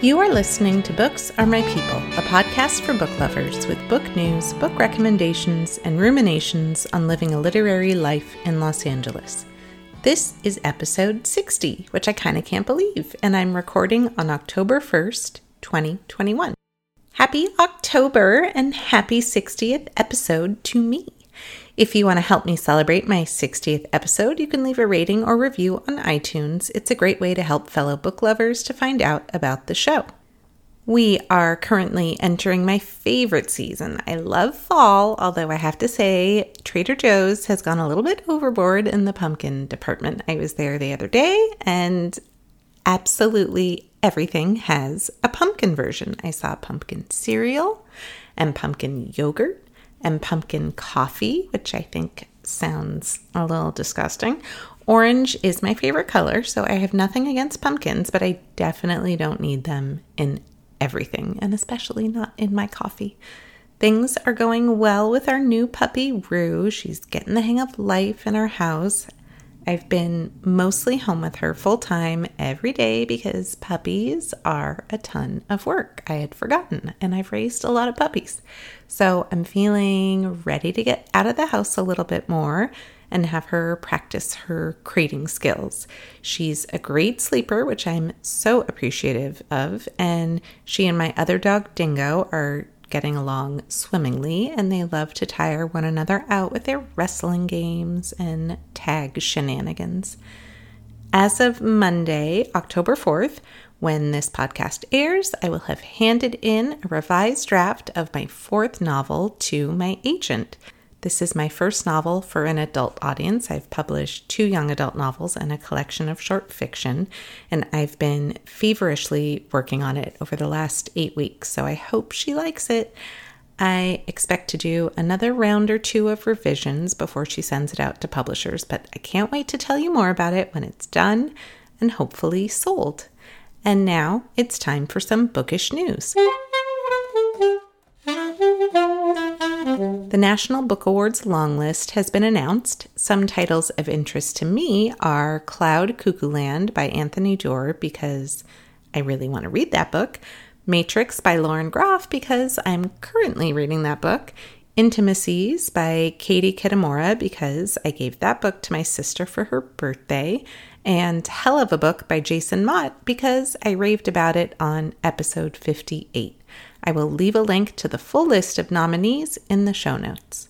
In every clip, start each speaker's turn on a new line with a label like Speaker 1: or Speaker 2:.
Speaker 1: You are listening to Books Are My People, a podcast for book lovers with book news, book recommendations, and ruminations on living a literary life in Los Angeles. This is episode 60, which I kind of can't believe, and I'm recording on October 1st, 2021. Happy October and happy 60th episode to me. If you want to help me celebrate my 60th episode, you can leave a rating or review on iTunes. It's a great way to help fellow book lovers to find out about the show. We are currently entering my favorite season. I love fall, although I have to say, Trader Joe's has gone a little bit overboard in the pumpkin department. I was there the other day and absolutely everything has a pumpkin version. I saw pumpkin cereal and pumpkin yogurt and pumpkin coffee, which I think sounds a little disgusting. Orange is my favorite color, so I have nothing against pumpkins, but I definitely don't need them in everything, and especially not in my coffee. Things are going well with our new puppy, Rue. She's getting the hang of life in our house. I've been mostly home with her full time every day because puppies are a ton of work. I had forgotten, and I've raised a lot of puppies. So I'm feeling ready to get out of the house a little bit more and have her practice her crating skills. She's a great sleeper, which I'm so appreciative of, and she and my other dog, Dingo, are getting along swimmingly, and they love to tire one another out with their wrestling games and tag shenanigans. As of Monday, October 4th, when this podcast airs, I will have handed in a revised draft of my fourth novel to my agent. This is my first novel for an adult audience. I've published two young adult novels and a collection of short fiction, and I've been feverishly working on it over the last eight weeks, so I hope she likes it. I expect to do another round or two of revisions before she sends it out to publishers, but I can't wait to tell you more about it when it's done and hopefully sold. And now it's time for some bookish news. The National Book Awards long list has been announced. Some titles of interest to me are Cloud Cuckoo Land by Anthony Doerr because I really want to read that book, Matrix by Lauren Groff because I'm currently reading that book, Intimacies by Katie Kitamura because I gave that book to my sister for her birthday, and Hell of a Book by Jason Mott because I raved about it on episode 58. I will leave a link to the full list of nominees in the show notes.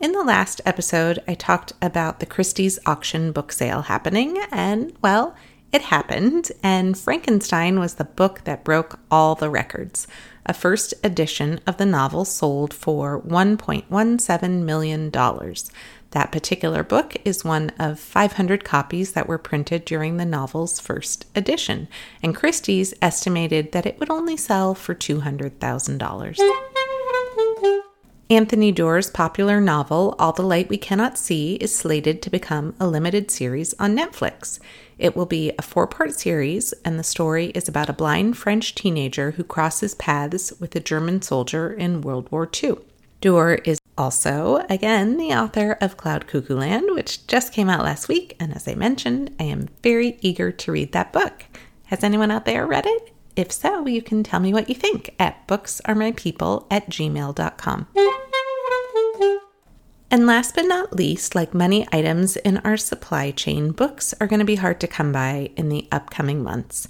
Speaker 1: In the last episode, I talked about the Christie's auction book sale happening, and well, it happened, and Frankenstein was the book that broke all the records. A first edition of the novel sold for $1.17 million. That particular book is one of 500 copies that were printed during the novel's first edition, and Christie's estimated that it would only sell for $200,000. Anthony Doerr's popular novel, All the Light We Cannot See, is slated to become a limited series on Netflix. It will be a four part series, and the story is about a blind French teenager who crosses paths with a German soldier in World War II. Doerr is also, again, the author of Cloud Cuckoo Land, which just came out last week. And as I mentioned, I am very eager to read that book. Has anyone out there read it? If so, you can tell me what you think at booksaremypeople at gmail.com. And last but not least, like many items in our supply chain, books are going to be hard to come by in the upcoming months.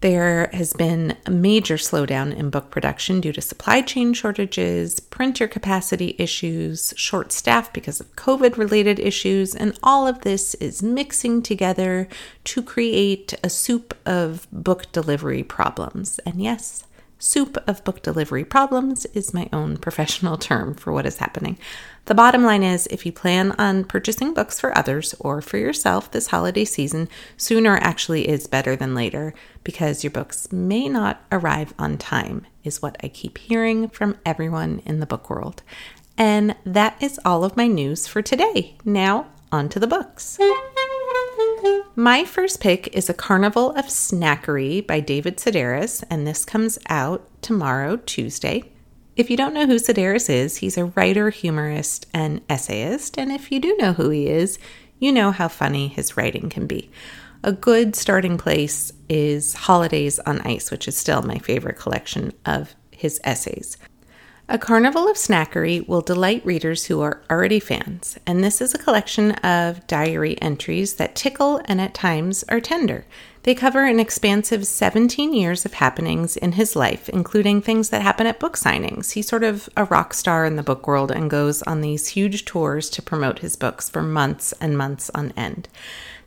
Speaker 1: There has been a major slowdown in book production due to supply chain shortages, printer capacity issues, short staff because of COVID related issues, and all of this is mixing together to create a soup of book delivery problems. And yes, soup of book delivery problems is my own professional term for what is happening. The bottom line is if you plan on purchasing books for others or for yourself this holiday season, sooner actually is better than later because your books may not arrive on time, is what I keep hearing from everyone in the book world. And that is all of my news for today. Now, on to the books. My first pick is A Carnival of Snackery by David Sedaris, and this comes out tomorrow, Tuesday. If you don't know who Sedaris is, he's a writer, humorist, and essayist. And if you do know who he is, you know how funny his writing can be. a good starting place is Holidays on Ice, which is still my favorite collection of his essays. A Carnival of Snackery will delight readers who are already fans, and this is a collection of diary entries that tickle and at times are tender. They cover an expansive 17 years of happenings in his life, including things that happen at book signings. He's sort of a rock star in the book world and goes on these huge tours to promote his books for months and months on end.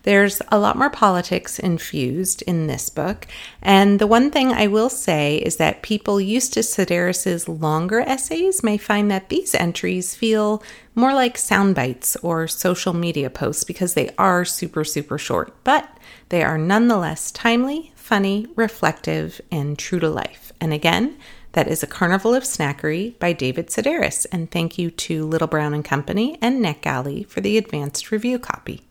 Speaker 1: There's a lot more politics infused in this book. And the one thing I will say is that people used to Sedaris's longer essays may find that these entries feel more like sound bites or social media posts because they are super, super short. But they are nonetheless timely, funny, reflective, and true to life. And again, that is A Carnival of Snackery by David Sedaris. And thank you to Little Brown and Company and NetGalley for the advanced review copy.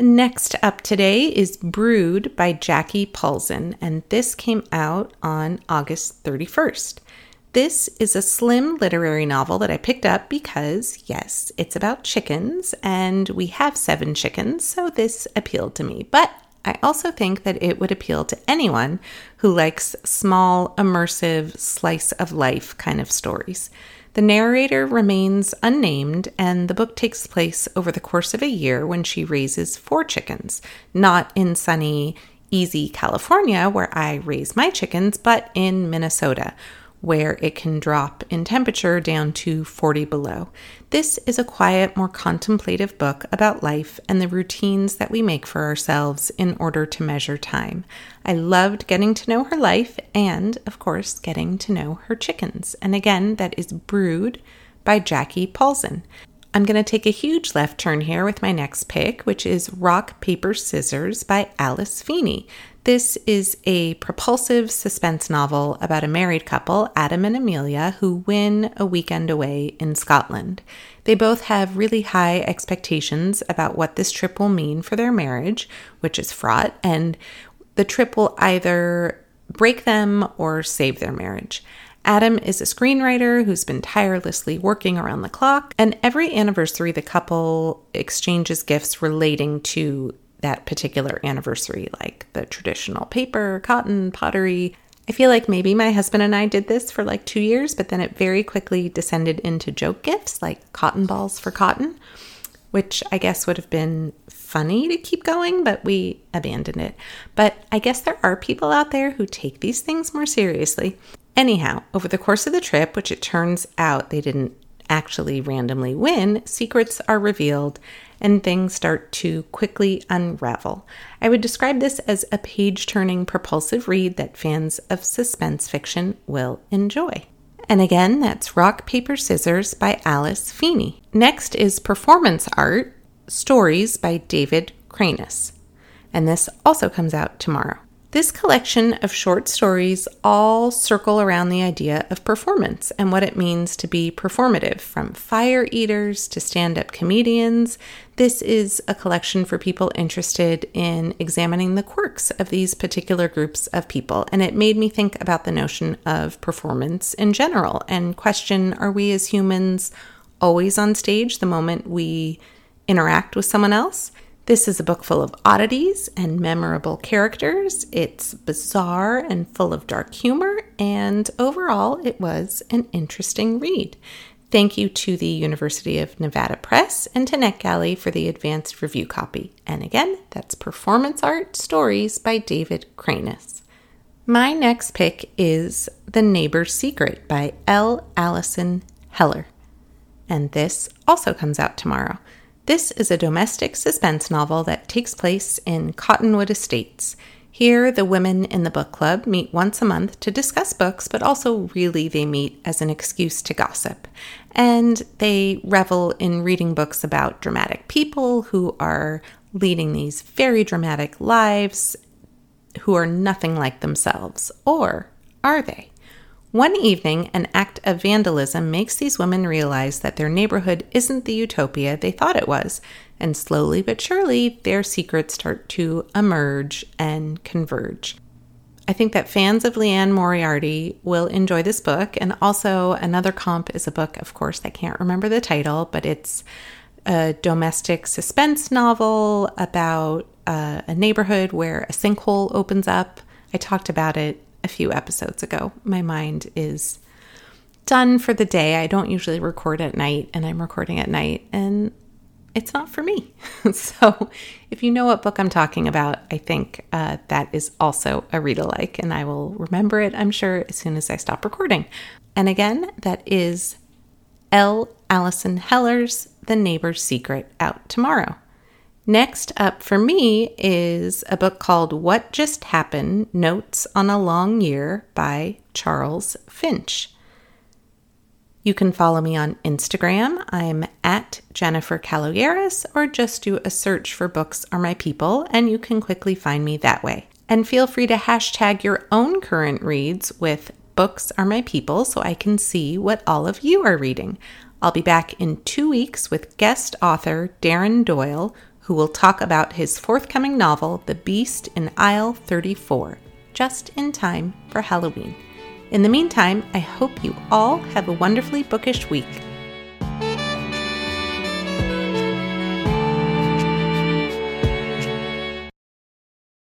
Speaker 1: Next up today is Brood by Jackie Polzin, and this came out on August 31st. This is a slim literary novel that I picked up because, yes, it's about chickens, and we have seven chickens, so this appealed to me. But I also think that it would appeal to anyone who likes small, immersive, slice of life kind of stories. The narrator remains unnamed, and the book takes place over the course of a year when she raises four chickens, not in sunny, easy California, where I raise my chickens, but in Minnesota, where it can drop in temperature down to 40 below. This is a quiet, more contemplative book about life and the routines that we make for ourselves in order to measure time. I loved getting to know her life and, of course, getting to know her chickens. And again, that is Brood by Jackie Polzin. I'm going to take a huge left turn here with my next pick, which is Rock, Paper, Scissors by Alice Feeney. This is a propulsive suspense novel about a married couple, Adam and Amelia, who win a weekend away in Scotland. They both have really high expectations about what this trip will mean for their marriage, which is fraught, and the trip will either break them or save their marriage. Adam is a screenwriter who's been tirelessly working around the clock, and every anniversary, the couple exchanges gifts relating to that particular anniversary, like the traditional paper, cotton, pottery. I feel like maybe my husband and I did this for like two years, but then it very quickly descended into joke gifts like cotton balls for cotton, which I guess would have been funny to keep going, but we abandoned it. But I guess there are people out there who take these things more seriously. Anyhow, over the course of the trip, which it turns out they didn't actually randomly win, secrets are revealed and things start to quickly unravel. I would describe this as a page turning propulsive read that fans of suspense fiction will enjoy. And again, that's Rock, Paper, Scissors by Alice Feeney. Next is Performance Art Stories by David Kranes. And this also comes out tomorrow. This collection of short stories all circle around the idea of performance and what it means to be performative, from fire eaters to stand up comedians. This is a collection for people interested in examining the quirks of these particular groups of people. And it made me think about the notion of performance in general and question are we as humans always on stage the moment we interact with someone else? This is a book full of oddities and memorable characters. It's bizarre and full of dark humor, and overall, it was an interesting read. Thank you to the University of Nevada Press and to NetGalley for the advanced review copy. And again, that's Performance Art Stories by David Kranes. My next pick is The Neighbor's Secret by L. Alison Heller. And this also comes out tomorrow. This is a domestic suspense novel that takes place in Cottonwood Estates. Here, the women in the book club meet once a month to discuss books, but also really they meet as an excuse to gossip. And they revel in reading books about dramatic people who are leading these very dramatic lives who are nothing like themselves. Or are they? One evening, an act of vandalism makes these women realize that their neighborhood isn't the utopia they thought it was, and slowly but surely, their secrets start to emerge and converge. I think that fans of Liane Moriarty will enjoy this book, and also another comp is a book, of course, I can't remember the title, but it's a domestic suspense novel about uh, a neighborhood where a sinkhole opens up. I talked about it a few episodes ago. My mind is done for the day. I don't usually record at night, and I'm recording at night, and it's not for me. so, if you know what book I'm talking about, I think uh, that is also a read alike, and I will remember it, I'm sure, as soon as I stop recording. And again, that is L. Alison Heller's The Neighbor's Secret out tomorrow. Next up for me is a book called What Just Happened Notes on a Long Year by Charles Finch. You can follow me on Instagram. I'm at Jennifer Caloyeras, or just do a search for Books Are My People, and you can quickly find me that way. And feel free to hashtag your own current reads with Books Are My People so I can see what all of you are reading. I'll be back in two weeks with guest author Darren Doyle, who will talk about his forthcoming novel, The Beast in Aisle 34, just in time for Halloween. In the meantime, I hope you all have a wonderfully bookish week.